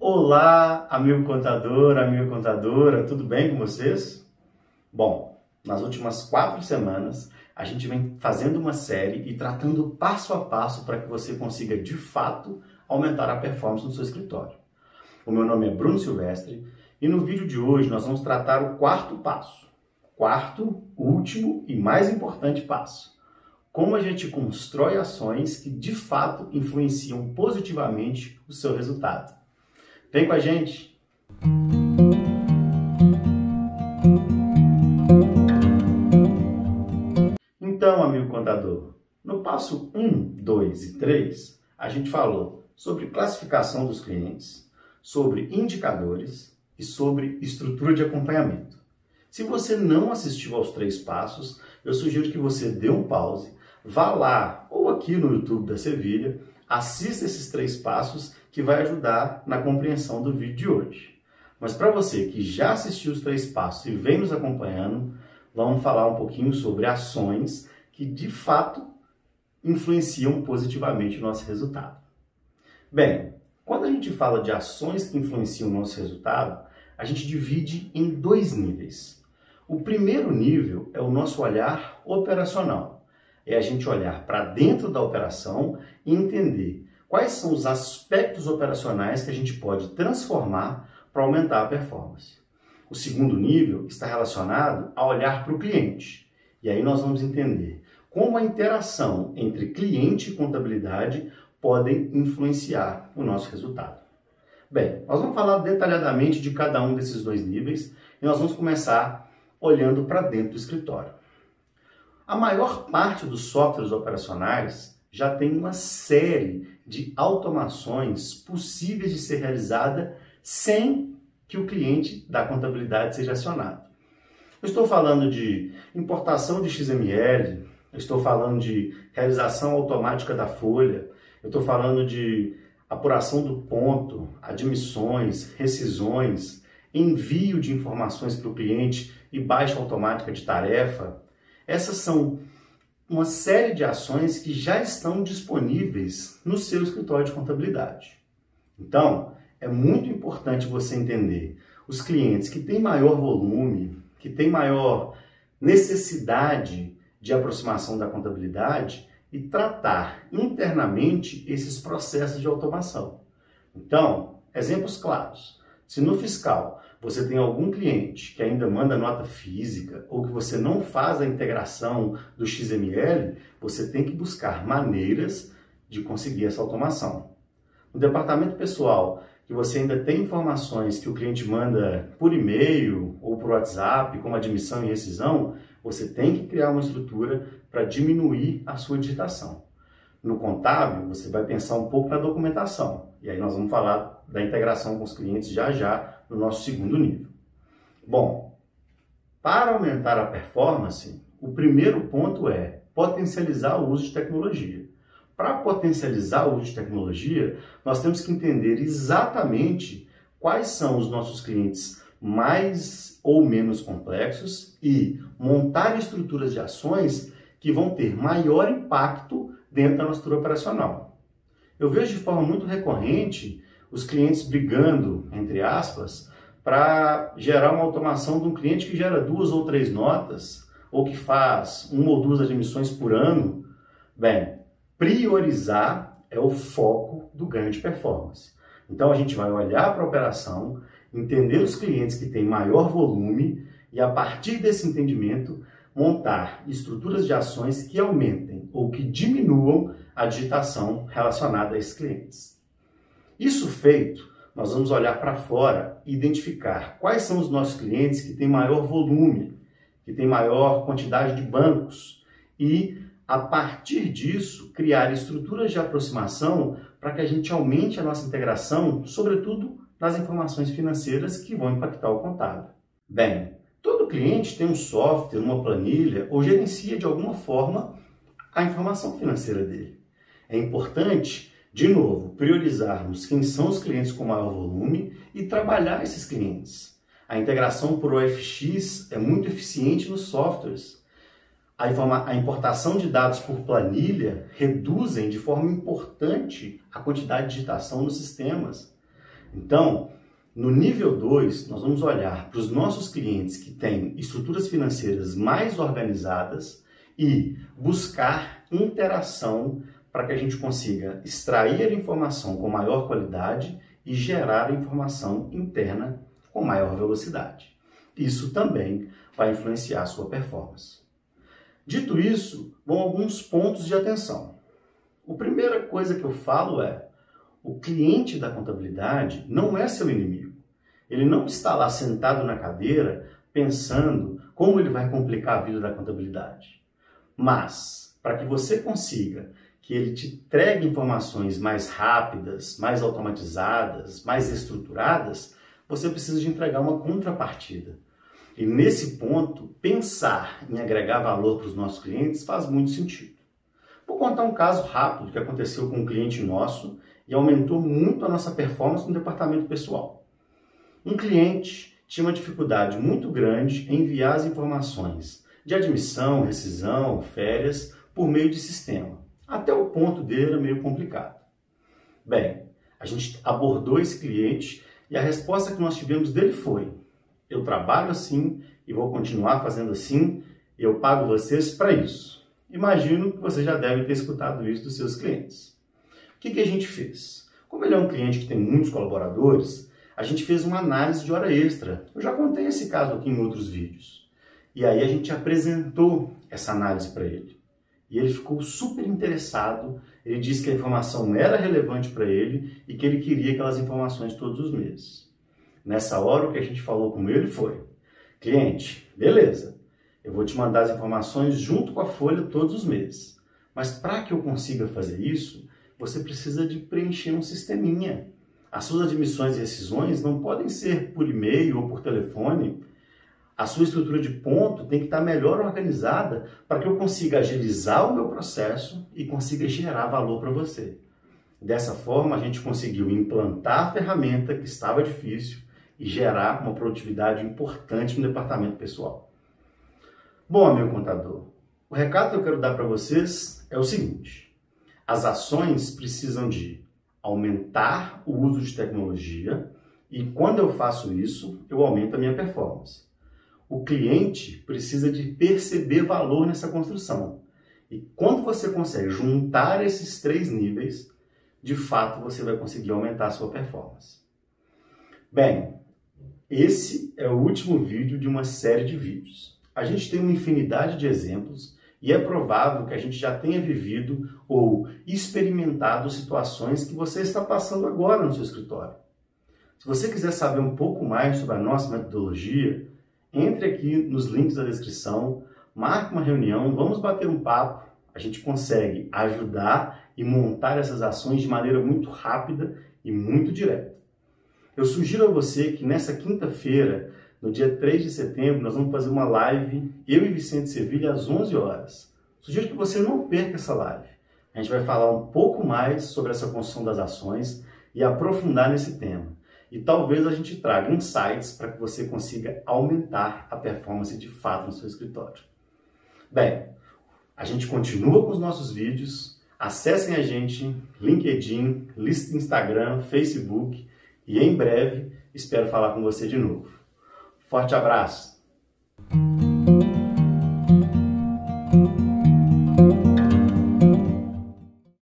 Olá, amigo contador, amiga contadora, tudo bem com vocês? Bom, nas últimas quatro semanas a gente vem fazendo uma série e tratando passo a passo para que você consiga de fato aumentar a performance no seu escritório. O meu nome é Bruno Silvestre e no vídeo de hoje nós vamos tratar o quarto passo. Quarto, último e mais importante passo como a gente constrói ações que de fato influenciam positivamente o seu resultado. Vem com a gente! Então, amigo contador, no passo 1, 2 e 3, a gente falou sobre classificação dos clientes, sobre indicadores e sobre estrutura de acompanhamento. Se você não assistiu aos três passos, eu sugiro que você dê um pause vá lá ou aqui no YouTube da Sevilha, assista esses três passos que vai ajudar na compreensão do vídeo de hoje. Mas para você que já assistiu os três passos e vem nos acompanhando, vamos falar um pouquinho sobre ações que de fato influenciam positivamente o nosso resultado. Bem, quando a gente fala de ações que influenciam o nosso resultado, a gente divide em dois níveis. O primeiro nível é o nosso olhar operacional é a gente olhar para dentro da operação e entender quais são os aspectos operacionais que a gente pode transformar para aumentar a performance. O segundo nível está relacionado a olhar para o cliente. E aí nós vamos entender como a interação entre cliente e contabilidade podem influenciar o nosso resultado. Bem, nós vamos falar detalhadamente de cada um desses dois níveis e nós vamos começar olhando para dentro do escritório. A maior parte dos softwares operacionais já tem uma série de automações possíveis de ser realizada sem que o cliente da contabilidade seja acionado. Eu estou falando de importação de XML, eu estou falando de realização automática da folha, eu estou falando de apuração do ponto, admissões, rescisões, envio de informações para o cliente e baixa automática de tarefa, essas são uma série de ações que já estão disponíveis no seu escritório de contabilidade. Então, é muito importante você entender os clientes que têm maior volume, que têm maior necessidade de aproximação da contabilidade e tratar internamente esses processos de automação. Então, exemplos claros. Se no fiscal você tem algum cliente que ainda manda nota física ou que você não faz a integração do XML, você tem que buscar maneiras de conseguir essa automação. No departamento pessoal, que você ainda tem informações que o cliente manda por e-mail ou por WhatsApp, como admissão e rescisão, você tem que criar uma estrutura para diminuir a sua digitação. No contábil, você vai pensar um pouco na documentação. E aí nós vamos falar da integração com os clientes já já no nosso segundo nível. Bom, para aumentar a performance, o primeiro ponto é potencializar o uso de tecnologia. Para potencializar o uso de tecnologia, nós temos que entender exatamente quais são os nossos clientes mais ou menos complexos e montar estruturas de ações que vão ter maior impacto dentro da nossa estrutura operacional. Eu vejo de forma muito recorrente os clientes brigando, entre aspas, para gerar uma automação de um cliente que gera duas ou três notas, ou que faz uma ou duas admissões por ano. Bem, priorizar é o foco do ganho de performance. Então a gente vai olhar para a operação, entender os clientes que têm maior volume e a partir desse entendimento montar estruturas de ações que aumentem ou que diminuam a digitação relacionada a esses clientes. Isso feito, nós vamos olhar para fora e identificar quais são os nossos clientes que têm maior volume, que têm maior quantidade de bancos e, a partir disso, criar estruturas de aproximação para que a gente aumente a nossa integração, sobretudo nas informações financeiras que vão impactar o contábil. Bem, Todo cliente tem um software, uma planilha ou gerencia de alguma forma a informação financeira dele. É importante, de novo, priorizarmos quem são os clientes com maior volume e trabalhar esses clientes. A integração por OFX é muito eficiente nos softwares. A, a importação de dados por planilha reduzem de forma importante a quantidade de digitação nos sistemas. Então, no nível 2, nós vamos olhar para os nossos clientes que têm estruturas financeiras mais organizadas e buscar interação para que a gente consiga extrair a informação com maior qualidade e gerar a informação interna com maior velocidade. Isso também vai influenciar a sua performance. Dito isso, vão alguns pontos de atenção. A primeira coisa que eu falo é: o cliente da contabilidade não é seu inimigo. Ele não está lá sentado na cadeira pensando como ele vai complicar a vida da contabilidade. Mas, para que você consiga que ele te entregue informações mais rápidas, mais automatizadas, mais estruturadas, você precisa de entregar uma contrapartida. E nesse ponto, pensar em agregar valor para os nossos clientes faz muito sentido. Vou contar um caso rápido que aconteceu com um cliente nosso e aumentou muito a nossa performance no departamento pessoal. Um cliente tinha uma dificuldade muito grande em enviar as informações de admissão, rescisão, férias por meio de sistema. Até o ponto dele era meio complicado. Bem, a gente abordou esse cliente e a resposta que nós tivemos dele foi: eu trabalho assim e vou continuar fazendo assim, eu pago vocês para isso. Imagino que você já deve ter escutado isso dos seus clientes. O que, que a gente fez? Como ele é um cliente que tem muitos colaboradores, a gente fez uma análise de hora extra. Eu já contei esse caso aqui em outros vídeos. E aí a gente apresentou essa análise para ele. E ele ficou super interessado. Ele disse que a informação era relevante para ele e que ele queria aquelas informações todos os meses. Nessa hora, o que a gente falou com ele foi: cliente, beleza, eu vou te mandar as informações junto com a folha todos os meses. Mas para que eu consiga fazer isso, você precisa de preencher um sisteminha. As suas admissões e rescisões não podem ser por e-mail ou por telefone. A sua estrutura de ponto tem que estar melhor organizada para que eu consiga agilizar o meu processo e consiga gerar valor para você. Dessa forma, a gente conseguiu implantar a ferramenta que estava difícil e gerar uma produtividade importante no departamento pessoal. Bom, amigo contador, o recado que eu quero dar para vocês é o seguinte: as ações precisam de aumentar o uso de tecnologia e quando eu faço isso, eu aumento a minha performance. O cliente precisa de perceber valor nessa construção. E quando você consegue juntar esses três níveis, de fato você vai conseguir aumentar a sua performance. Bem, esse é o último vídeo de uma série de vídeos. A gente tem uma infinidade de exemplos e é provável que a gente já tenha vivido ou experimentado situações que você está passando agora no seu escritório. Se você quiser saber um pouco mais sobre a nossa metodologia, entre aqui nos links da descrição, marque uma reunião, vamos bater um papo. A gente consegue ajudar e montar essas ações de maneira muito rápida e muito direta. Eu sugiro a você que nessa quinta-feira no dia 3 de setembro, nós vamos fazer uma live, eu e Vicente Sevilha, às 11 horas. Sugiro que você não perca essa live. A gente vai falar um pouco mais sobre essa construção das ações e aprofundar nesse tema. E talvez a gente traga insights para que você consiga aumentar a performance de fato no seu escritório. Bem, a gente continua com os nossos vídeos. Acessem a gente, LinkedIn, lista Instagram, Facebook e em breve espero falar com você de novo. Forte abraço!